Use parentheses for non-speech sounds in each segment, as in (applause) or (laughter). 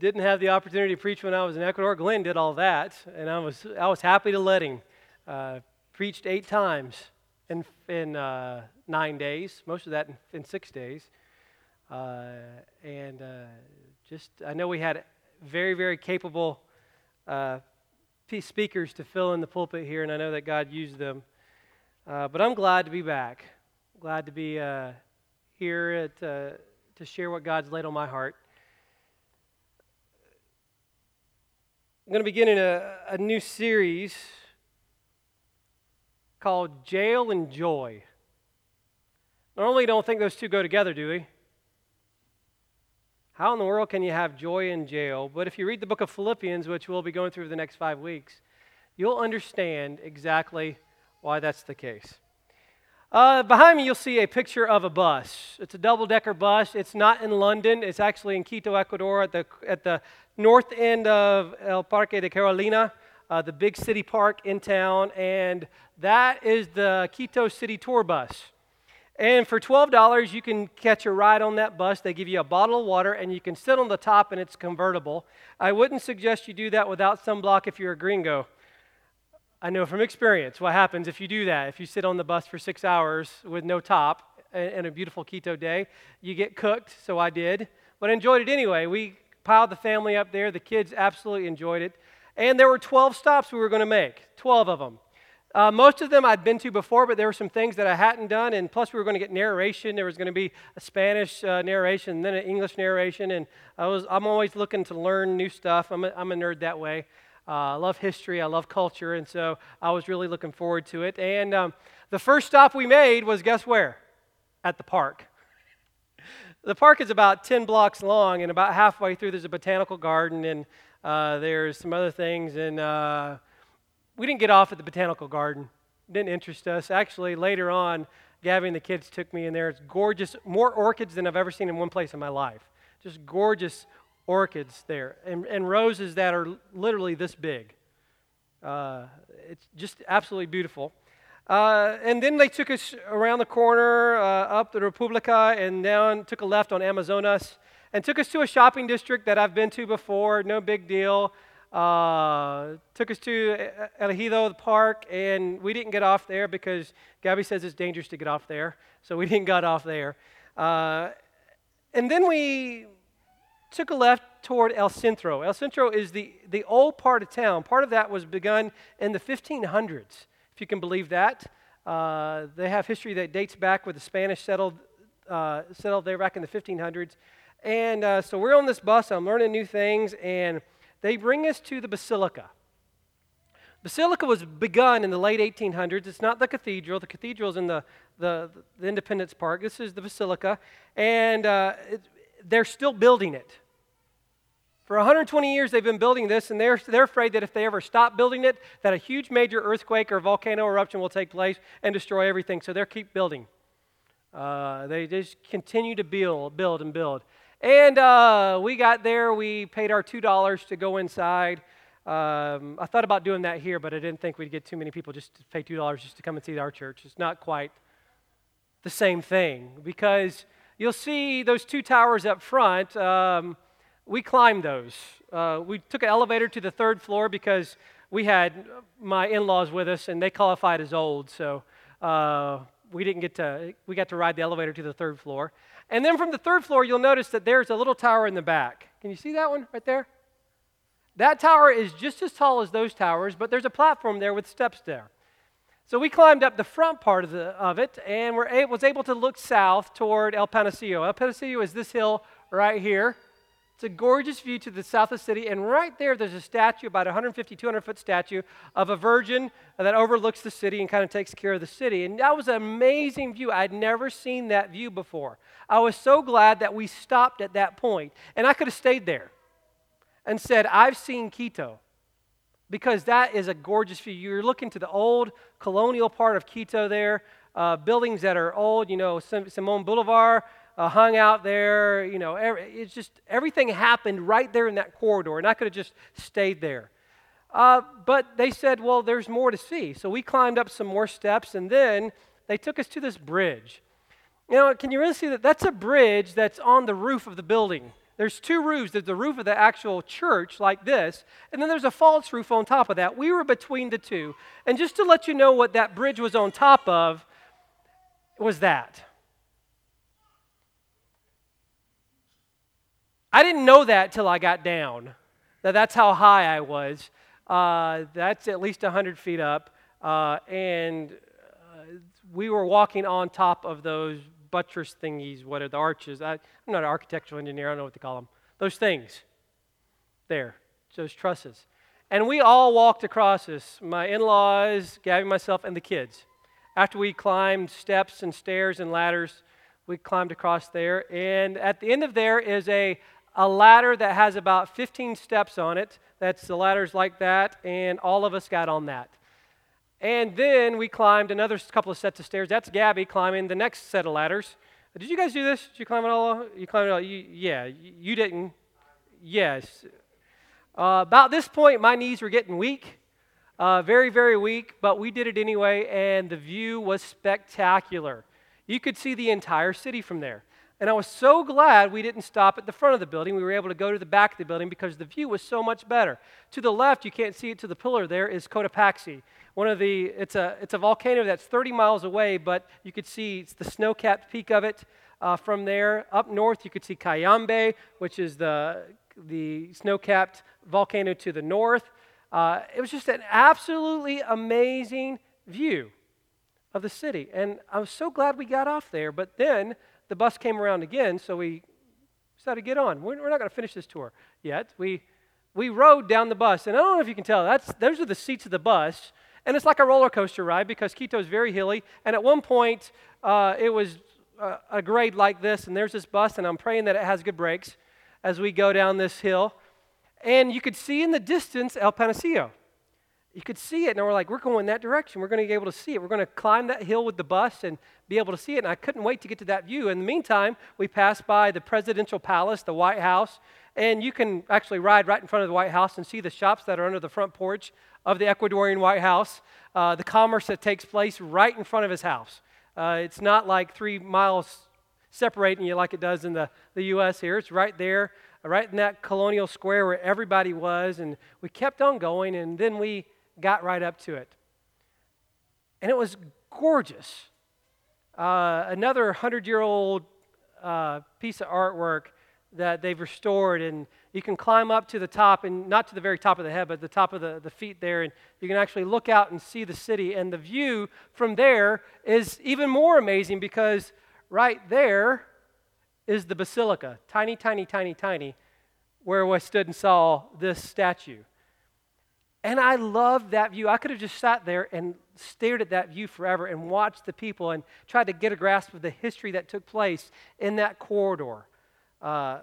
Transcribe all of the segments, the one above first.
didn't have the opportunity to preach when I was in Ecuador. Glenn did all that, and I was, I was happy to let him. Uh, preached eight times in, in uh, nine days, most of that in, in six days. Uh, and uh, just, I know we had very, very capable uh, speakers to fill in the pulpit here, and I know that God used them. Uh, but I'm glad to be back. Glad to be here at, to share what God's laid on my heart. I'm going to begin in a, a new series called Jail and Joy. Normally, don't think those two go together, do we? How in the world can you have joy in jail? But if you read the book of Philippians, which we'll be going through the next five weeks, you'll understand exactly why that's the case. Uh, behind me, you'll see a picture of a bus. It's a double decker bus. It's not in London, it's actually in Quito, Ecuador, at the, at the north end of El Parque de Carolina, uh, the big city park in town. And that is the Quito City Tour bus. And for $12, you can catch a ride on that bus. They give you a bottle of water, and you can sit on the top, and it's convertible. I wouldn't suggest you do that without sunblock if you're a gringo. I know from experience what happens if you do that. If you sit on the bus for six hours with no top and a beautiful Quito day, you get cooked, so I did. But I enjoyed it anyway. We piled the family up there. The kids absolutely enjoyed it. And there were 12 stops we were going to make, 12 of them. Uh, most of them I'd been to before, but there were some things that I hadn't done. And plus, we were going to get narration. There was going to be a Spanish uh, narration, and then an English narration. And I was, I'm always looking to learn new stuff. I'm a, I'm a nerd that way. Uh, I love history, I love culture, and so I was really looking forward to it. And um, the first stop we made was guess where? At the park. The park is about 10 blocks long, and about halfway through, there's a botanical garden, and uh, there's some other things. And uh, we didn't get off at the botanical garden, it didn't interest us. Actually, later on, Gabby and the kids took me in there. It's gorgeous, more orchids than I've ever seen in one place in my life. Just gorgeous orchids there and, and roses that are literally this big. Uh, it's just absolutely beautiful. Uh, and then they took us around the corner uh, up the Republica and down, took a left on Amazonas, and took us to a shopping district that I've been to before, no big deal. Uh, took us to El Ejido, park, and we didn't get off there because Gabby says it's dangerous to get off there, so we (laughs) didn't get off there. Uh, and then we took a left toward El Centro. El Centro is the, the old part of town. Part of that was begun in the 1500s, you can believe that. Uh, they have history that dates back with the Spanish settled, uh, settled there back in the 1500s. And uh, so we're on this bus, I'm learning new things, and they bring us to the Basilica. Basilica was begun in the late 1800s. It's not the cathedral. The cathedral is in the, the, the Independence Park. This is the Basilica. And uh, it, they're still building it. For 120 years, they've been building this, and they're, they're afraid that if they ever stop building it, that a huge major earthquake or volcano eruption will take place and destroy everything. So they keep building. Uh, they just continue to build, build, and build. And uh, we got there. We paid our two dollars to go inside. Um, I thought about doing that here, but I didn't think we'd get too many people just to pay two dollars just to come and see our church. It's not quite the same thing because you'll see those two towers up front. Um, we climbed those. Uh, we took an elevator to the third floor because we had my in-laws with us, and they qualified as old, so uh, we didn't get to. We got to ride the elevator to the third floor, and then from the third floor, you'll notice that there's a little tower in the back. Can you see that one right there? That tower is just as tall as those towers, but there's a platform there with steps there. So we climbed up the front part of, the, of it and we were able, was able to look south toward El Panecillo. El Panecillo is this hill right here. It's a gorgeous view to the south of the city, and right there, there's a statue, about 150, 200 foot statue of a virgin that overlooks the city and kind of takes care of the city. And that was an amazing view. I'd never seen that view before. I was so glad that we stopped at that point, and I could have stayed there and said, I've seen Quito because that is a gorgeous view. You're looking to the old colonial part of Quito there, uh, buildings that are old, you know, Simon Bolivar uh, hung out there. You know, every, it's just everything happened right there in that corridor, and I could have just stayed there. Uh, but they said, well, there's more to see. So we climbed up some more steps, and then they took us to this bridge. Know, can you really see that? That's a bridge that's on the roof of the building. There's two roofs. There's the roof of the actual church, like this, and then there's a false roof on top of that. We were between the two. And just to let you know what that bridge was on top of, was that. I didn't know that till I got down. That that's how high I was. Uh, that's at least 100 feet up. Uh, and uh, we were walking on top of those buttress thingies. What are the arches? I, am not an architectural engineer. I don't know what to call them. Those things. There. Those trusses. And we all walked across this my in laws, Gabby, myself, and the kids. After we climbed steps and stairs and ladders, we climbed across there. And at the end of there is a a ladder that has about 15 steps on it. That's the ladders like that, and all of us got on that. And then we climbed another couple of sets of stairs. That's Gabby climbing the next set of ladders. Did you guys do this? Did you climb it all? You climbed it all? You, yeah, you didn't. Yes. Uh, about this point, my knees were getting weak, uh, very, very weak, but we did it anyway, and the view was spectacular. You could see the entire city from there. And I was so glad we didn't stop at the front of the building. We were able to go to the back of the building because the view was so much better. To the left, you can't see it to the pillar there, is Cotopaxi. One of the, it's a, it's a volcano that's 30 miles away, but you could see it's the snow capped peak of it uh, from there. Up north, you could see Cayambe, which is the, the snow capped volcano to the north. Uh, it was just an absolutely amazing view of the city. And I was so glad we got off there. But then, the bus came around again, so we decided to get on. We're, we're not going to finish this tour yet. We, we rode down the bus, and I don't know if you can tell, that's, those are the seats of the bus. And it's like a roller coaster ride because Quito is very hilly. And at one point, uh, it was a, a grade like this, and there's this bus, and I'm praying that it has good brakes as we go down this hill. And you could see in the distance El Panecillo you could see it, and we're like, we're going that direction. We're going to be able to see it. We're going to climb that hill with the bus and be able to see it. And I couldn't wait to get to that view. In the meantime, we passed by the presidential palace, the White House, and you can actually ride right in front of the White House and see the shops that are under the front porch of the Ecuadorian White House, uh, the commerce that takes place right in front of his house. Uh, it's not like three miles separating you like it does in the, the U.S. here. It's right there, right in that colonial square where everybody was. And we kept on going, and then we got right up to it. And it was gorgeous. Uh, another 100 year old uh, piece of artwork that they've restored, and you can climb up to the top, and not to the very top of the head, but the top of the, the feet there, and you can actually look out and see the city. And the view from there is even more amazing because right there is the basilica, tiny, tiny, tiny, tiny, where I stood and saw this statue. And I loved that view. I could have just sat there and stared at that view forever and watched the people and tried to get a grasp of the history that took place in that corridor. Uh,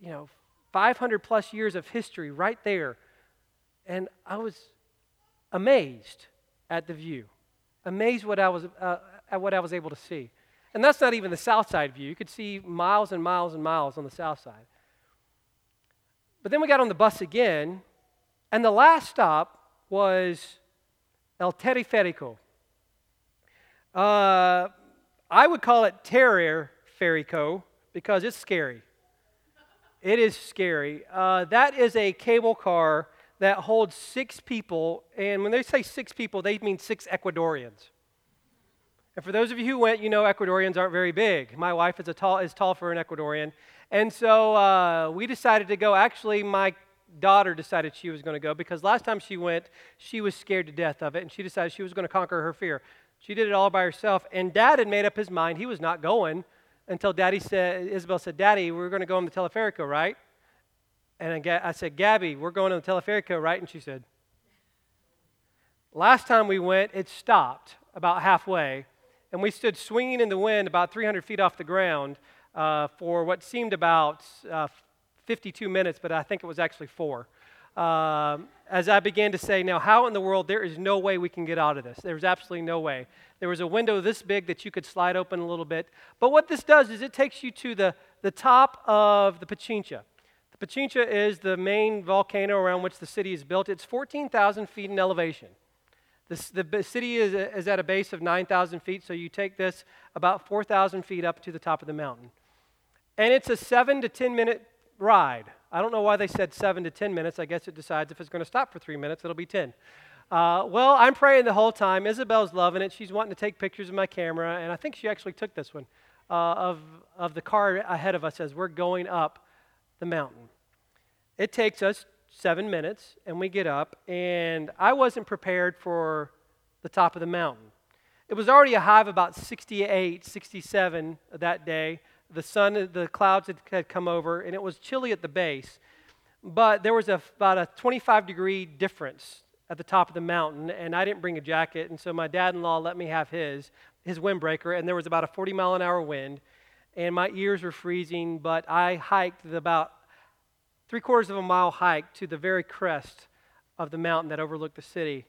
you know, 500 plus years of history right there. And I was amazed at the view, amazed what I was, uh, at what I was able to see. And that's not even the south side view. You could see miles and miles and miles on the south side. But then we got on the bus again and the last stop was El Teleférico. Uh, I would call it Terrier Ferico because it's scary. It is scary. Uh, that is a cable car that holds six people, and when they say six people, they mean six Ecuadorians. And for those of you who went, you know Ecuadorians aren't very big. My wife is, a tall, is tall for an Ecuadorian. And so uh, we decided to go. Actually, my daughter decided she was going to go because last time she went, she was scared to death of it, and she decided she was going to conquer her fear. She did it all by herself, and dad had made up his mind he was not going until daddy said, Isabel said, Daddy, we're going to go on the teleferico, right? And I said, Gabby, we're going on the teleferico, right? And she said, Last time we went, it stopped about halfway, and we stood swinging in the wind about 300 feet off the ground uh, for what seemed about uh, 52 minutes, but I think it was actually four. Um, as I began to say, now, how in the world, there is no way we can get out of this. There's absolutely no way. There was a window this big that you could slide open a little bit. But what this does is it takes you to the, the top of the Pichincha. The Pichincha is the main volcano around which the city is built. It's 14,000 feet in elevation. This, the city is, is at a base of 9,000 feet, so you take this about 4,000 feet up to the top of the mountain. And it's a seven to 10 minute ride. I don't know why they said seven to 10 minutes. I guess it decides if it's going to stop for three minutes, it'll be 10. Uh, well, I'm praying the whole time. Isabel's loving it. She's wanting to take pictures of my camera, and I think she actually took this one uh, of, of the car ahead of us as we're going up the mountain. It takes us seven minutes, and we get up, and I wasn't prepared for the top of the mountain. It was already a high of about 68, 67 that day the sun, the clouds had, had come over, and it was chilly at the base. But there was a, about a 25 degree difference at the top of the mountain, and I didn't bring a jacket, and so my dad in law let me have his, his windbreaker, and there was about a 40 mile an hour wind, and my ears were freezing, but I hiked the about three quarters of a mile hike to the very crest of the mountain that overlooked the city,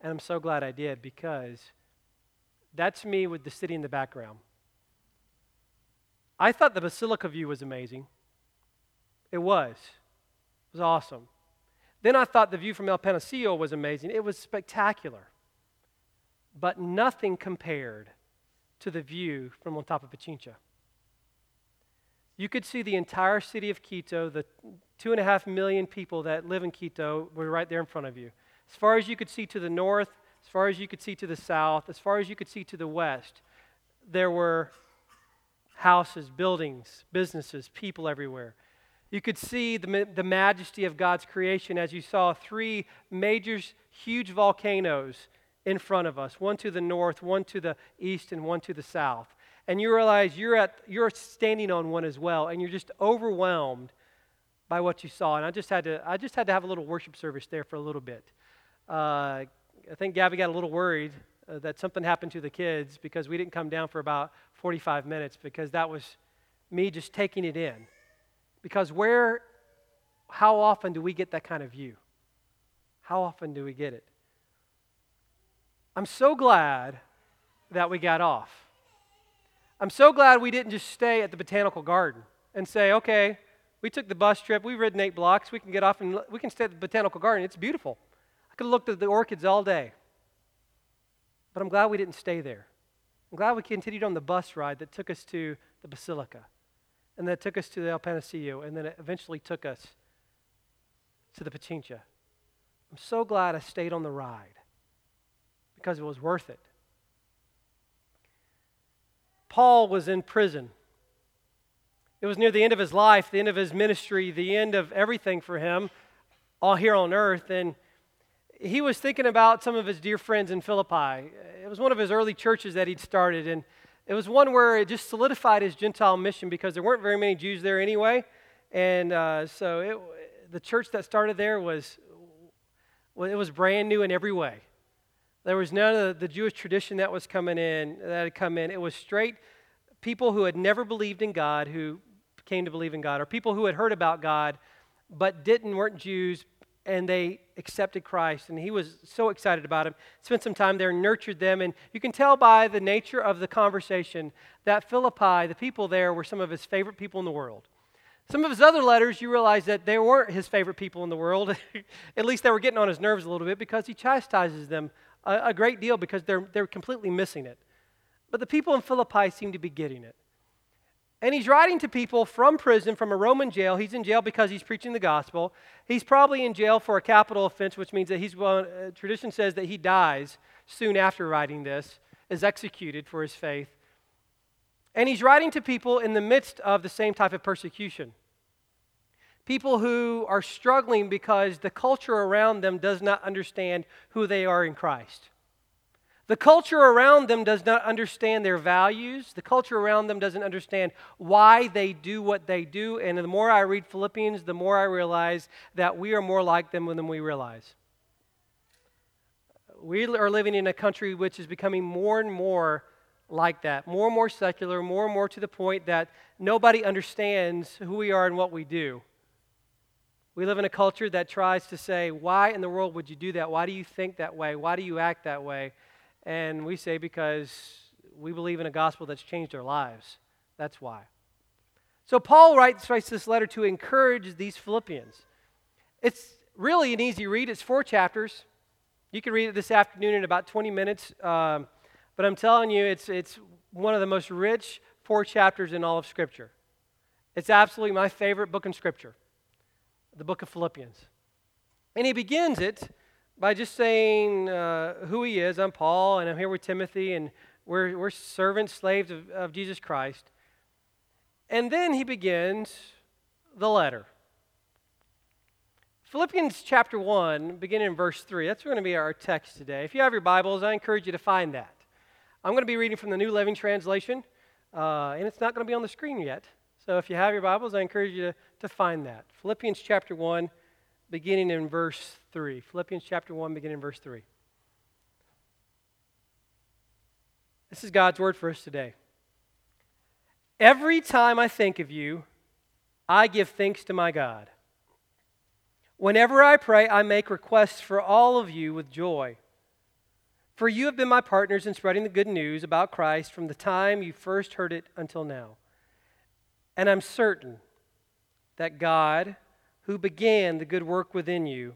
and I'm so glad I did because that's me with the city in the background. I thought the Basilica view was amazing. It was. It was awesome. Then I thought the view from El Panecillo was amazing. It was spectacular. But nothing compared to the view from on top of Pichincha. You could see the entire city of Quito, the two and a half million people that live in Quito were right there in front of you. As far as you could see to the north, as far as you could see to the south, as far as you could see to the west, there were houses, buildings, businesses, people everywhere. You could see the, the majesty of God's creation as you saw three major, huge volcanoes in front of us one to the north, one to the east, and one to the south. And you realize you're, at, you're standing on one as well, and you're just overwhelmed by what you saw. And I just had to, I just had to have a little worship service there for a little bit. Uh, I think Gabby got a little worried uh, that something happened to the kids because we didn't come down for about 45 minutes because that was me just taking it in. Because where, how often do we get that kind of view? How often do we get it? I'm so glad that we got off. I'm so glad we didn't just stay at the botanical garden and say, okay, we took the bus trip, we've ridden eight blocks, we can get off and we can stay at the botanical garden. It's beautiful. I could have looked at the orchids all day. But I'm glad we didn't stay there. I'm glad we continued on the bus ride that took us to the Basilica, and that took us to the El and then it eventually took us to the Pichincha. I'm so glad I stayed on the ride because it was worth it. Paul was in prison. It was near the end of his life, the end of his ministry, the end of everything for him, all here on earth. And he was thinking about some of his dear friends in Philippi. It was one of his early churches that he'd started, and it was one where it just solidified his Gentile mission because there weren't very many Jews there anyway. And uh, so it, the church that started there was, well, it was brand new in every way. There was none of the Jewish tradition that was coming in, that had come in. It was straight people who had never believed in God who came to believe in God, or people who had heard about God but didn't, weren't Jews, and they accepted Christ. And he was so excited about him. Spent some time there, nurtured them. And you can tell by the nature of the conversation that Philippi, the people there, were some of his favorite people in the world. Some of his other letters, you realize that they weren't his favorite people in the world. (laughs) At least they were getting on his nerves a little bit because he chastises them a, a great deal because they're, they're completely missing it. But the people in Philippi seem to be getting it. And he's writing to people from prison, from a Roman jail. He's in jail because he's preaching the gospel. He's probably in jail for a capital offense, which means that he's, well, uh, tradition says that he dies soon after writing this, is executed for his faith. And he's writing to people in the midst of the same type of persecution. People who are struggling because the culture around them does not understand who they are in Christ. The culture around them does not understand their values. The culture around them doesn't understand why they do what they do. And the more I read Philippians, the more I realize that we are more like them than we realize. We are living in a country which is becoming more and more like that, more and more secular, more and more to the point that nobody understands who we are and what we do. We live in a culture that tries to say, Why in the world would you do that? Why do you think that way? Why do you act that way? And we say because we believe in a gospel that's changed our lives. That's why. So Paul writes, writes this letter to encourage these Philippians. It's really an easy read, it's four chapters. You can read it this afternoon in about 20 minutes. Um, but I'm telling you, it's, it's one of the most rich four chapters in all of Scripture. It's absolutely my favorite book in Scripture, the book of Philippians. And he begins it by just saying uh, who he is. I'm Paul, and I'm here with Timothy, and we're, we're servants, slaves of, of Jesus Christ. And then he begins the letter. Philippians chapter 1, beginning in verse 3. That's going to be our text today. If you have your Bibles, I encourage you to find that. I'm going to be reading from the New Living Translation, uh, and it's not going to be on the screen yet. So if you have your Bibles, I encourage you to, to find that. Philippians chapter 1, beginning in verse 3. Philippians chapter 1, beginning in verse 3. This is God's word for us today. Every time I think of you, I give thanks to my God. Whenever I pray, I make requests for all of you with joy. For you have been my partners in spreading the good news about Christ from the time you first heard it until now. And I'm certain that God, who began the good work within you,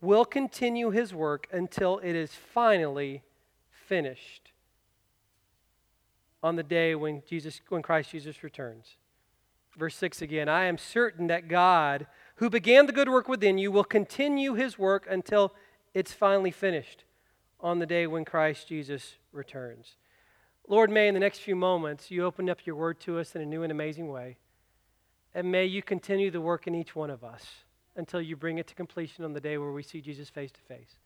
will continue his work until it is finally finished on the day when Jesus when Christ Jesus returns. Verse 6 again, I am certain that God, who began the good work within you, will continue his work until it's finally finished on the day when Christ Jesus returns. Lord, may in the next few moments you open up your word to us in a new and amazing way. And may you continue the work in each one of us until you bring it to completion on the day where we see Jesus face to face.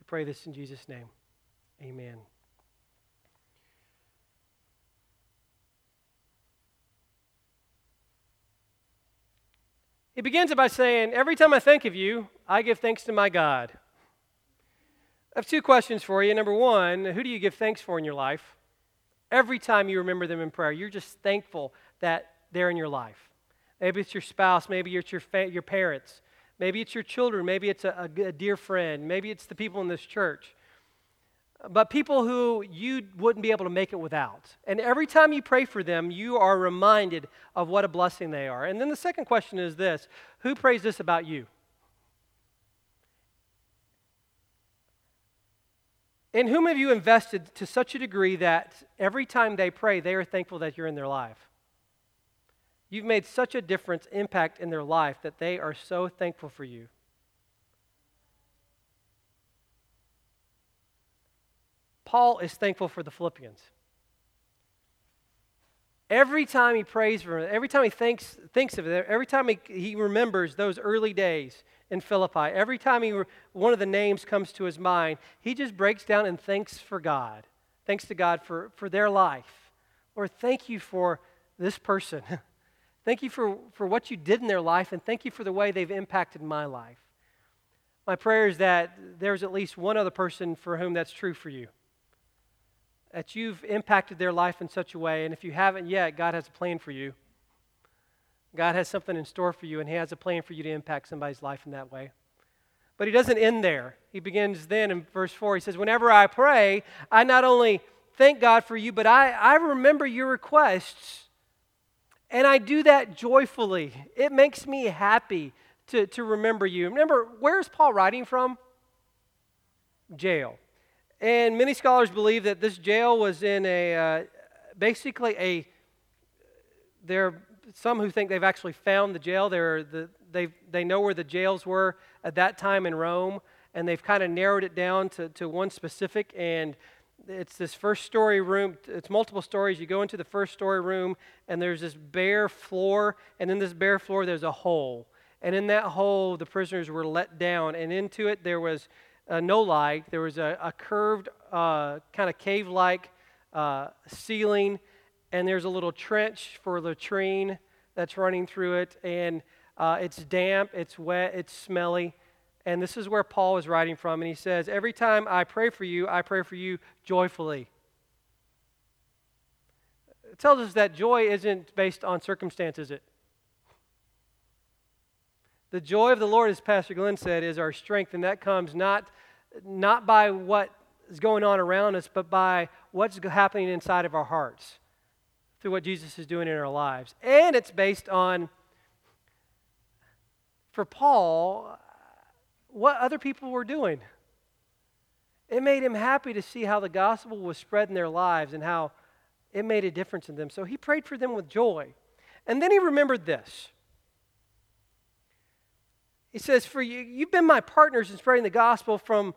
We pray this in Jesus' name. Amen. He begins it by saying, Every time I think of you, I give thanks to my God. I have two questions for you. Number one, who do you give thanks for in your life? Every time you remember them in prayer, you're just thankful that they're in your life. Maybe it's your spouse, maybe it's your, fa- your parents, maybe it's your children, maybe it's a, a, a dear friend, maybe it's the people in this church but people who you wouldn't be able to make it without. And every time you pray for them, you are reminded of what a blessing they are. And then the second question is this Who prays this about you? In whom have you invested to such a degree that every time they pray, they are thankful that you're in their life? You've made such a difference, impact in their life that they are so thankful for you. Paul is thankful for the Philippians. Every time he prays for them, every time he thinks, thinks of it, every time he, he remembers those early days in Philippi, every time he, one of the names comes to his mind, he just breaks down and thanks for God. Thanks to God for, for their life. Lord, thank you for this person. (laughs) thank you for, for what you did in their life, and thank you for the way they've impacted my life. My prayer is that there's at least one other person for whom that's true for you that you've impacted their life in such a way, and if you haven't yet, God has a plan for you. God has something in store for you, and He has a plan for you to impact somebody's life in that way. But He doesn't end there. He begins then in verse 4. He says, Whenever I pray, I not only thank God for you, but I, I remember your requests, and I do that joyfully. It makes me happy to, to remember you. Remember, where's Paul writing from? Jail. And many scholars believe that this jail was in a uh, basically a. There are some who think they've actually found the jail. There, the, they they know where the jails were at that time in Rome, and they've kind of narrowed it down to, to one specific. And it's this first story room. It's multiple stories. You go into the first story room, and there's this bare floor, and in this bare floor there's a hole. And in that hole, the prisoners were let down, and into it there was uh, no light. There was a, a curved, uh, kind of cave like uh, ceiling, and there's a little trench for latrine that's running through it. And uh, it's damp, it's wet, it's smelly. And this is where Paul is writing from. And he says, Every time I pray for you, I pray for you joyfully. It tells us that joy isn't based on circumstance, is it? The joy of the Lord, as Pastor Glenn said, is our strength, and that comes not, not by what is going on around us, but by what's happening inside of our hearts through what Jesus is doing in our lives. And it's based on, for Paul, what other people were doing. It made him happy to see how the gospel was spread in their lives and how it made a difference in them. So he prayed for them with joy. And then he remembered this. He says, For you, you've been my partners in spreading the gospel from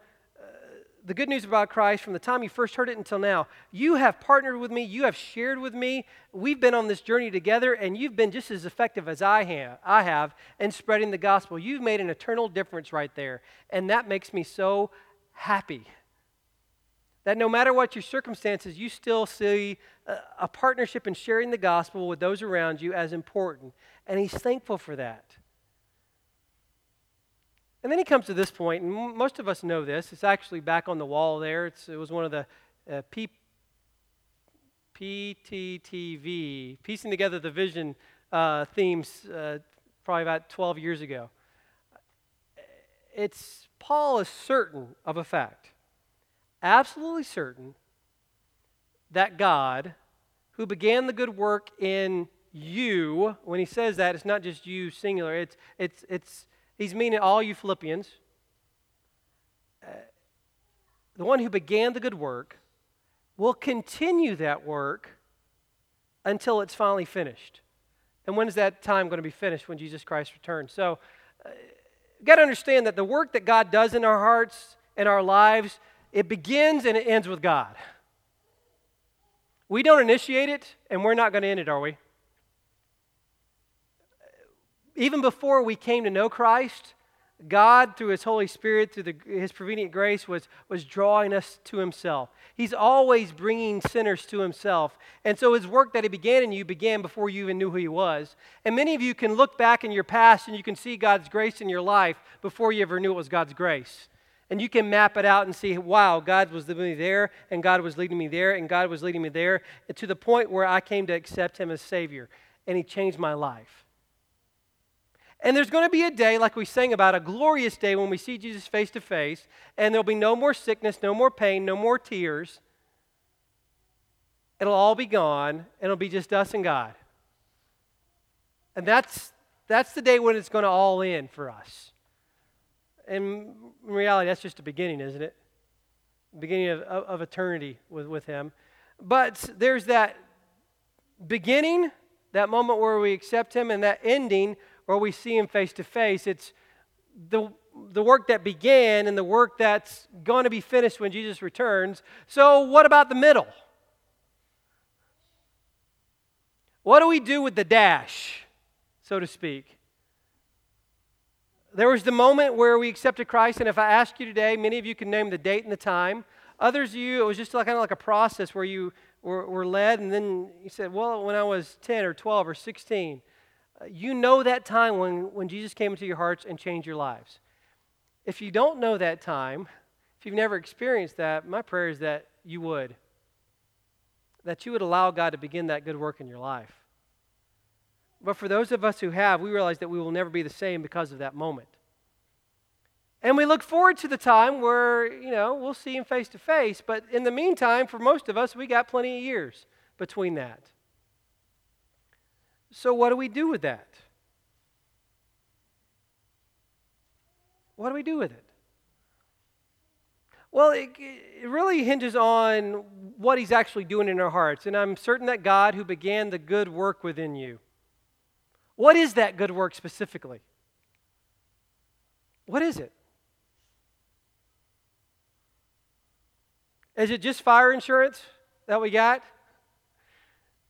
the good news about Christ from the time you first heard it until now. You have partnered with me, you have shared with me. We've been on this journey together, and you've been just as effective as I have, I have in spreading the gospel. You've made an eternal difference right there. And that makes me so happy. That no matter what your circumstances, you still see a, a partnership in sharing the gospel with those around you as important. And he's thankful for that. And then he comes to this point, and most of us know this. It's actually back on the wall there. It's, it was one of the uh, P, PTTV, piecing together the vision uh, themes, uh, probably about 12 years ago. It's Paul is certain of a fact, absolutely certain, that God, who began the good work in you, when he says that, it's not just you singular, it's, it's, it's He's meaning all you Philippians. Uh, the one who began the good work will continue that work until it's finally finished. And when is that time going to be finished? When Jesus Christ returns. So, uh, you've got to understand that the work that God does in our hearts and our lives, it begins and it ends with God. We don't initiate it, and we're not going to end it, are we? Even before we came to know Christ, God, through His Holy Spirit, through the, His prevenient grace, was, was drawing us to Himself. He's always bringing sinners to Himself. And so His work that He began in you began before you even knew who He was. And many of you can look back in your past and you can see God's grace in your life before you ever knew it was God's grace. And you can map it out and see, wow, God was leading me there, and God was leading me there, and God was leading me there, to the point where I came to accept Him as Savior. And He changed my life. And there's going to be a day, like we sang about, a glorious day when we see Jesus face to face, and there'll be no more sickness, no more pain, no more tears. It'll all be gone, and it'll be just us and God. And that's, that's the day when it's going to all end for us. And in reality, that's just the beginning, isn't it? Beginning of, of, of eternity with, with Him. But there's that beginning, that moment where we accept Him, and that ending or we see him face to face. It's the, the work that began and the work that's going to be finished when Jesus returns. So, what about the middle? What do we do with the dash, so to speak? There was the moment where we accepted Christ, and if I ask you today, many of you can name the date and the time. Others of you, it was just like, kind of like a process where you were, were led, and then you said, Well, when I was 10 or 12 or 16 you know that time when, when Jesus came into your hearts and changed your lives. If you don't know that time, if you've never experienced that, my prayer is that you would. That you would allow God to begin that good work in your life. But for those of us who have, we realize that we will never be the same because of that moment. And we look forward to the time where, you know, we'll see him face to face. But in the meantime, for most of us, we got plenty of years between that. So, what do we do with that? What do we do with it? Well, it, it, really hinges on what He's actually doing in our hearts. And I'm certain that God, who began the good work within you, what is that good work specifically? What is it? Is it just fire insurance that we got?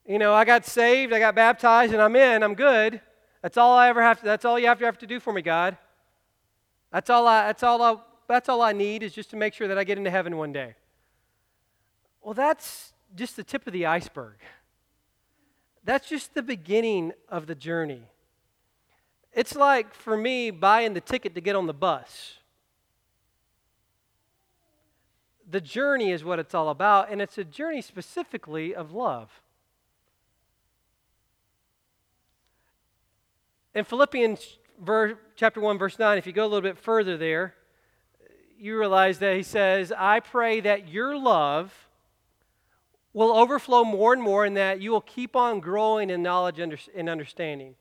You know, I got saved, I got baptized, and I'm in, I'm good. That's all I ever have to, that's all you have to have to do for me, God. That's all I that's all I that's all I need is just to make sure that I get into heaven one day. Well, that's just the tip of the iceberg. That's just the beginning of the journey. It's like for me buying the ticket to get on the bus. The journey is what it's all about, and it's a journey specifically of love. In Philippians verse, chapter 1, verse 9, if you go a little bit further there, you realize that he says, I pray that your love will overflow more and more and that you will keep on growing in knowledge and understanding.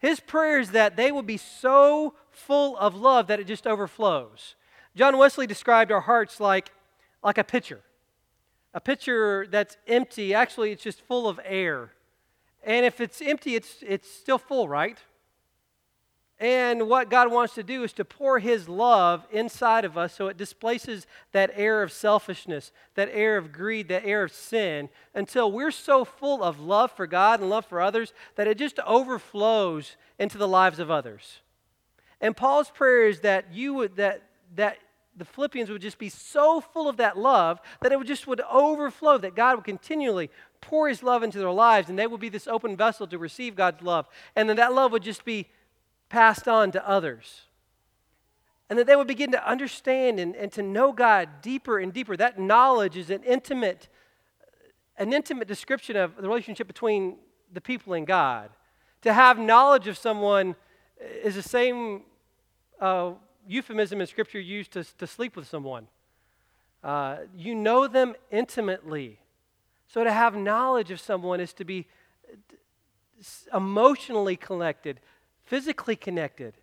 His prayer is that they will be so full of love that it just overflows. John Wesley described our hearts like, like a pitcher. A pitcher that's empty, actually, it's just full of air. And if it's empty, it's, it's still full, right? And what God wants to do is to pour His love inside of us so it displaces that air of selfishness, that air of greed, that air of sin, until we're so full of love for God and love for others that it just overflows into the lives of others. And Paul's prayer is that you would, that, that the Philippians would just be so full of that love that it would just would overflow, that God would continually pour His love into their lives, and they would be this open vessel to receive God's love. And then that love would just be passed on to others. And that they would begin to understand and, and to know God deeper and deeper. That knowledge is an intimate, an intimate description of the relationship between the people and God. To have knowledge of someone is the same uh, euphemism in Scripture used to, to sleep with someone. Uh, you know them intimately. So to have knowledge of someone is to be emotionally connected, physically connected,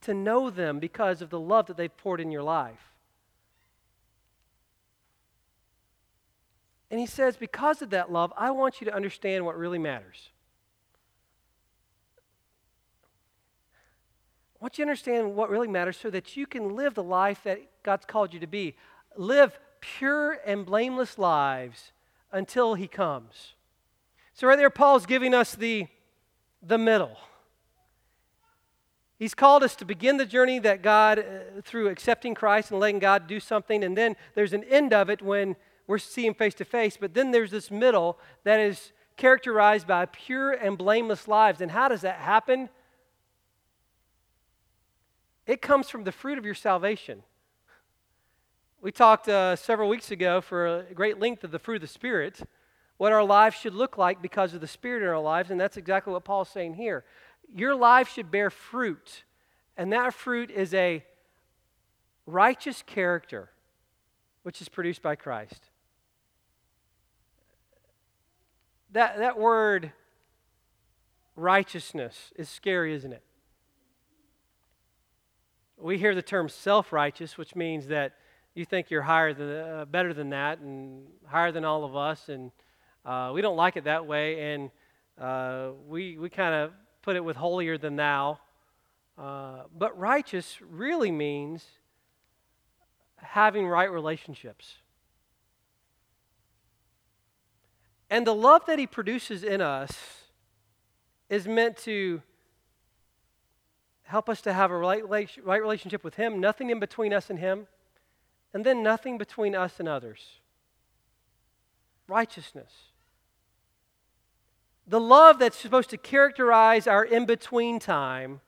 to know them because of the love that they've poured in your life. And he says, because of that love, I want you to understand what really matters. I want you to understand what really matters so that you can live the life that God's called you to be. Live pure and blameless lives until He comes. So, right there, Paul's giving us the, the middle. He's called us to begin the journey that God, uh, through accepting Christ and letting God do something, and then there's an end of it when we're seeing face to face. But then there's this middle that is characterized by pure and blameless lives. And how does that happen? It comes from the fruit of your salvation. We talked uh, several weeks ago for a great length of the fruit of the Spirit, what our lives should look like because of the Spirit in our lives, and that's exactly what Paul's saying here your life should bear fruit, and that fruit is a righteous character, which is produced by Christ. That, that word righteousness is scary, isn't it? We hear the term self righteous, which means that you think you're higher than, uh, better than that and higher than all of us, and uh, we don't like it that way, and uh, we, we kind of put it with holier than thou. Uh, but righteous really means having right relationships. And the love that he produces in us is meant to help us to have a right relationship with him, nothing in between us and him, and then nothing between us and others. Righteousness. The love that's supposed to characterize our in between time,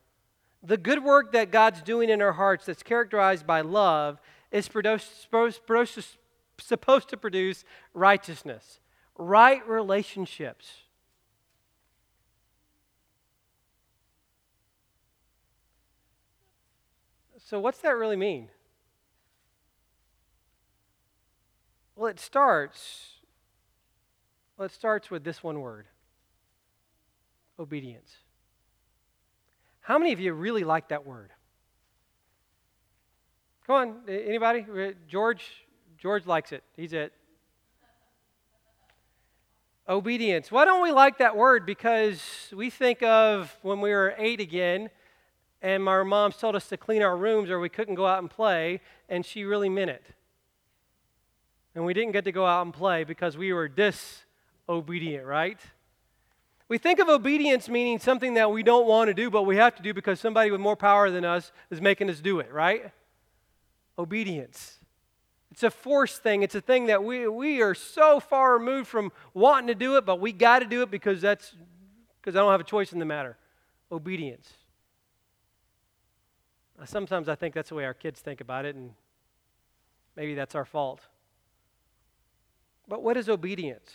the good work that God's doing in our hearts that's characterized by love, is supposed to produce righteousness, right relationships. So, what's that really mean? Well, it starts. Well, it starts with this one word obedience. How many of you really like that word? Come on, anybody? Uh, George, George likes it. He's it. Obedience. Why don't we like that word? Because we think of when we were eight again, and our moms told us to clean our rooms or we couldn't go out and play, and she really meant it. And we didn't get to go out and play because we were disobedient, right? We think of obedience meaning something that we don't want to do, but we have to do because somebody with more power than us is making us do it, right? Obedience. It's a force thing. It's a thing that we, we are so far removed from wanting to do it, but we got to do it because that's because I don't have a choice in the matter. Obedience. Sometimes I think that's the way our kids think about it, and maybe that's our fault. But what is obedience?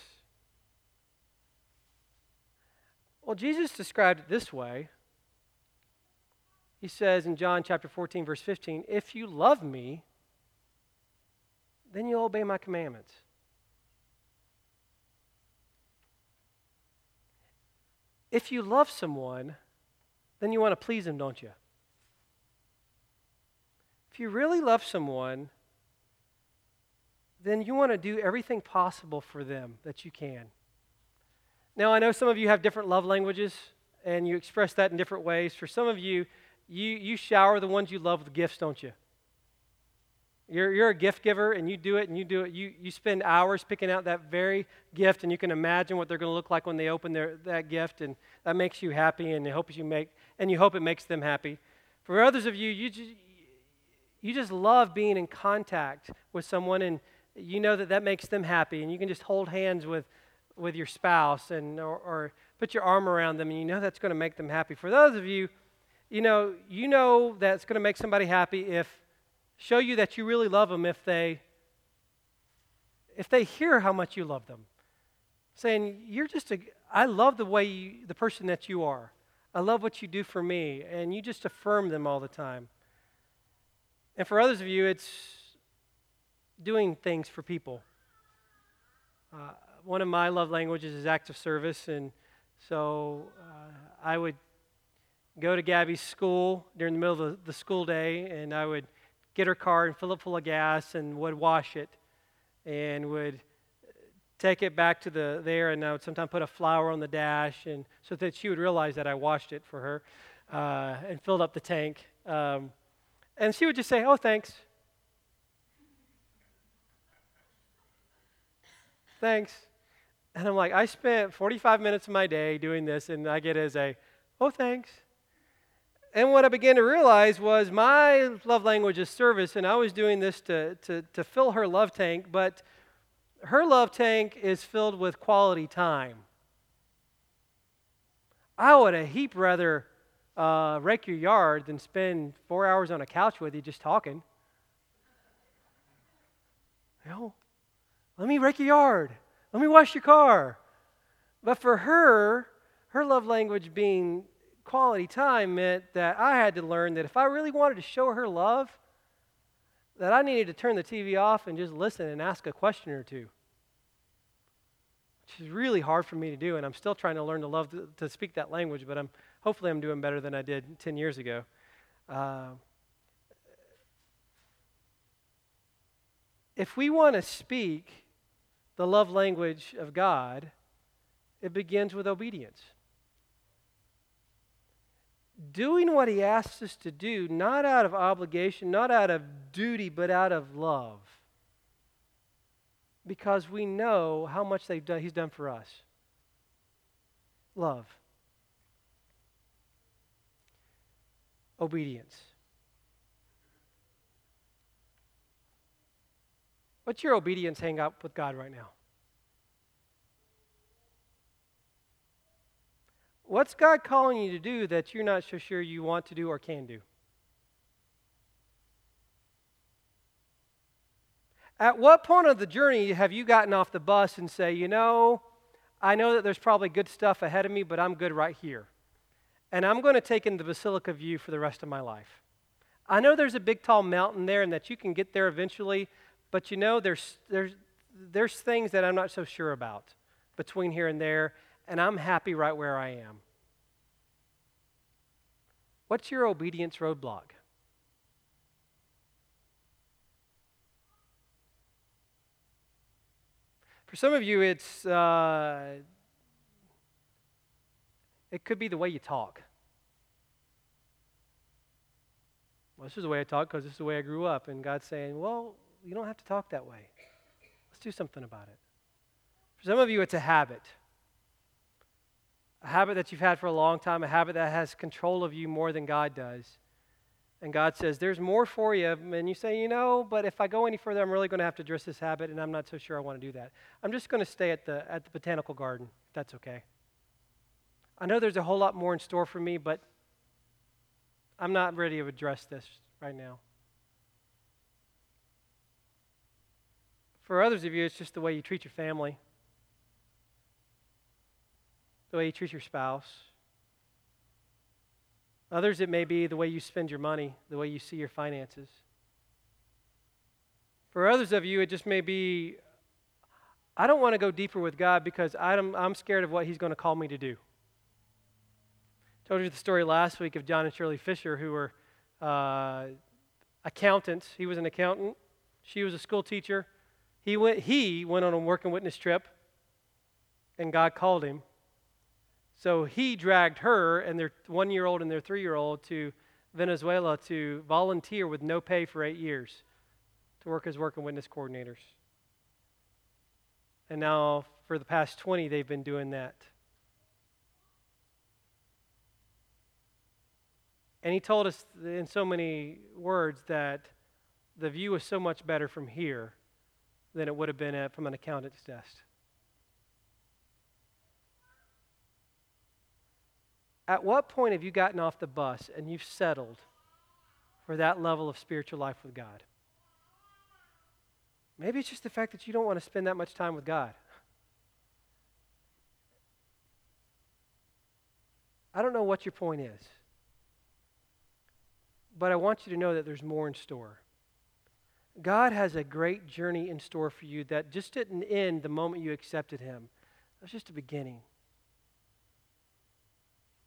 Well, Jesus described it this way. He says in John chapter 14, verse 15, If you love me, then you'll obey my commandments. If you love someone, then you want to please them, don't you? If you really love someone, then you want to do everything possible for them that you can. Now, I know some of you have different love languages and you express that in different ways. For some of you, you, you shower the ones you love with gifts, don't you? You're, you're a gift giver and you do it and you do it. You, you spend hours picking out that very gift and you can imagine what they're going to look like when they open their, that gift and that makes you happy and it hopes you make, and you hope it makes them happy. For others of you, you just, you just love being in contact with someone and you know that that makes them happy and you can just hold hands with, with your spouse and, or, or put your arm around them and you know that's going to make them happy. For those of you, you know, you know that's going to make somebody happy if show you that you really love them if they if they hear how much you love them. Saying you're just a i love the way you the person that you are. I love what you do for me and you just affirm them all the time. And for others of you it's doing things for people. Uh, one of my love languages is acts of service and so uh, i would go to gabby's school during the middle of the, school day and i would get her car and fill it full of gas and would wash it and would take it back to the there and I would sometimes put a flower on the dash and so that she would realize that I washed it for her uh, and filled up the tank. Um, and she would just say, "Oh, thanks." Thanks. And I'm like, I spent 45 minutes of my day doing this, and I get as a, oh, thanks. And what I began to realize was my love language is service, and I was doing this to, to, to fill her love tank, but her love tank is filled with quality time. I would a heap rather uh, rake your yard than spend four hours on a couch with you just talking. You know, let me rake your yard. Let me wash your car. But for her, her love language being quality time meant that I had to learn that if I really wanted to show her love, that I needed to turn the TV off and just listen and ask a question or two. Which is really hard for me to do, and I'm still trying to learn to love to, to speak that language, but I'm hopefully I'm doing better than I did 10 years ago. Uh, if we want to speak the love language of God, it begins with obedience doing what he asks us to do, not out of obligation, not out of duty, but out of love. Because we know how much they've done, he's done for us. Love. Obedience. What's your obedience hang up with God right now? What's God calling you to do that you're not so sure you want to do or can do? At what point of the journey have you gotten off the bus and say, you know, I know that there's probably good stuff ahead of me, but I'm good right here. And I'm going to take in the Basilica view for the rest of my life. I know there's a big tall mountain there and that you can get there eventually, but you know, there's, there's, there's things that I'm not so sure about between here and there and I'm happy right where I am. What's your obedience roadblock? For some of you, it's uh, it could be the way you talk. Well, this is the way I talk because this is the way I grew up, and God's saying, "Well, you don't have to talk that way. Let's do something about it." For some of you, it's a habit a habit that you've had for a long time, a habit that has control of you more than God does. And God says, There's more for you. And you say, You know, but if I go any further, I'm really going to have to address this habit, and I'm not so sure I want to do that. I'm just going to stay at the, at the botanical garden. if That's okay. I know there's a whole lot more in store for me, but I'm not ready to address this right now. For others of you, it's just the way you treat your family the way you treat your spouse. Others, it may be the way you spend your money, the way you see your finances. For others of you, it just may be I don't want to go deeper with God because I'm, I'm scared of what He's going to call me to do. I told you the story last week of John and Shirley Fisher, who were uh, accountants. He was an accountant, she was a school teacher. He went, he went on a Work and Witness trip, and God called him. So he dragged her and their one year old and their three year old to Venezuela to volunteer with no pay for eight years to work as Work and Witness coordinators. And now, for the past 20, they've been doing that. And he told us in so many words that the view is so much better from here than it would have been at, from an accountant's desk. At what point have you gotten off the bus and you've settled for that level of spiritual life with God? Maybe it's just the fact that you don't want to spend that much time with God. I don't know what your point is, but I want you to know that there's more in store. God has a great journey in store for you that just didn't end the moment you accepted Him. Was just a beginning.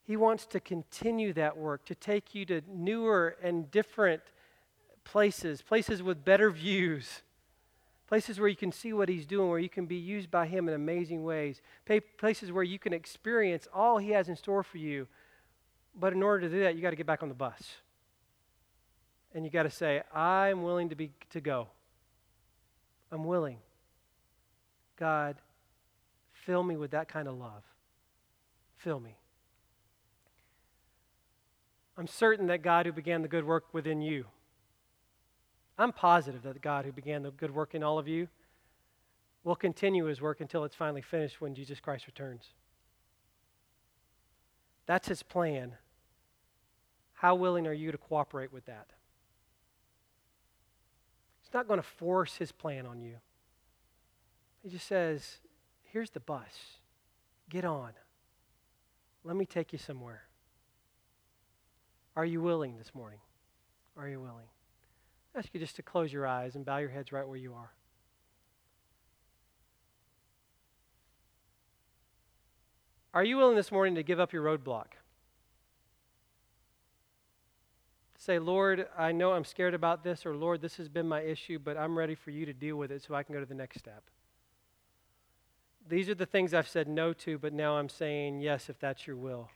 He wants to continue that work, to take you to newer and different places, places with better views, places where you can see what He's doing, where you can be used by Him in amazing ways, places where you can experience all He has in store for you. But in order to do that, you got to get back on the bus and you got to say, I'm willing to be to go. I'm willing. God, fill me with that kind of love. Fill me. I'm certain that God who began the good work within you, I'm positive that God who began the good work in all of you will continue his work until it's finally finished when Jesus Christ returns. That's his plan. How willing are you to cooperate with that? Not going to force his plan on you. He just says, Here's the bus. Get on. Let me take you somewhere. Are you willing this morning? Are you willing? I ask you just to close your eyes and bow your heads right where you are. Are you willing this morning to give up your roadblock? Say, Lord, I know I'm scared about this, or Lord, this has been my issue, but I'm ready for you to deal with it so I can go to the next step. These are the things I've said no to, but now I'm saying yes if that's your will.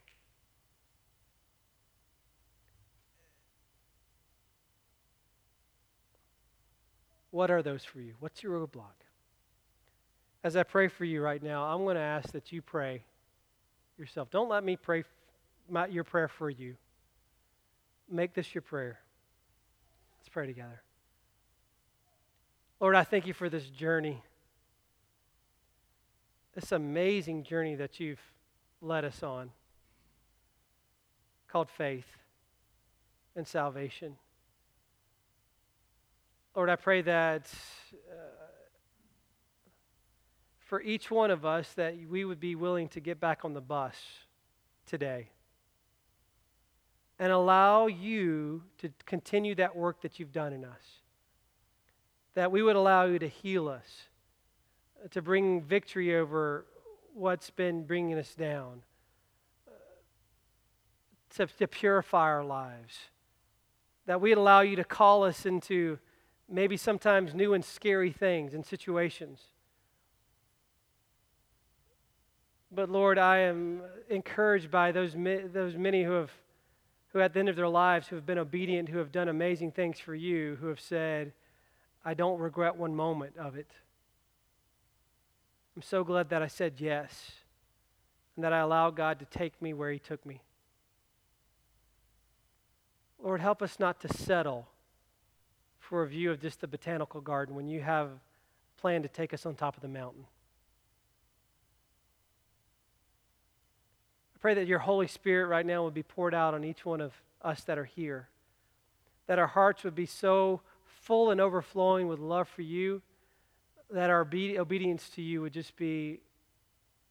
What are those for you? What's your roadblock? As I pray for you right now, I'm going to ask that you pray yourself. Don't let me pray my, your prayer for you make this your prayer. Let's pray together. Lord, I thank you for this journey, this amazing journey that you've led us on called faith and salvation. Lord, I pray that uh, for each one of us that we would be willing to get back on the bus today and allow you to continue that work that you've done in us. That we would allow you to heal us, to bring victory over what's been bringing us down, to, to purify our lives. That we'd allow you to call us into maybe sometimes new and scary things and situations. But Lord, I am encouraged by those, those many who have who at the end of their lives who have been obedient, who have done amazing things for you, who have said, I don't regret one moment of it. I'm so glad that I said yes and that I allowed God to take me where He took me. Lord, help us not to settle for a view of just the botanical garden when you have planned to take us on top of the mountain. I pray that your Holy Spirit right now would be poured out on each one of us that are here. That our hearts would be so full and overflowing with love for you that our obedience to you would just be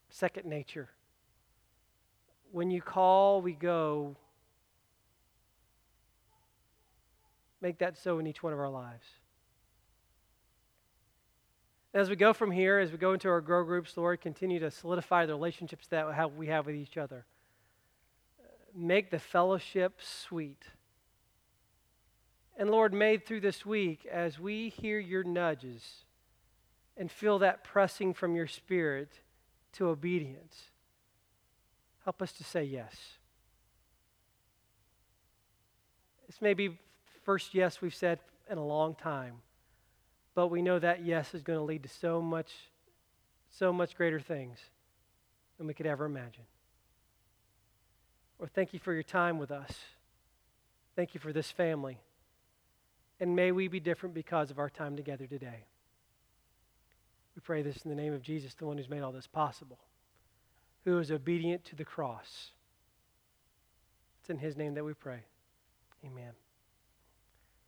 second nature. When you call, we go. Make that so in each one of our lives. As we go from here, as we go into our grow groups, Lord, continue to solidify the relationships that we have with each other. Make the fellowship sweet. And Lord, made through this week, as we hear your nudges, and feel that pressing from your spirit to obedience, help us to say yes. This may be first yes we've said in a long time, but we know that yes is going to lead to so much, so much greater things than we could ever imagine. Or thank you for your time with us. Thank you for this family. And may we be different because of our time together today. We pray this in the name of Jesus, the one who's made all this possible, who is obedient to the cross. It's in his name that we pray. Amen.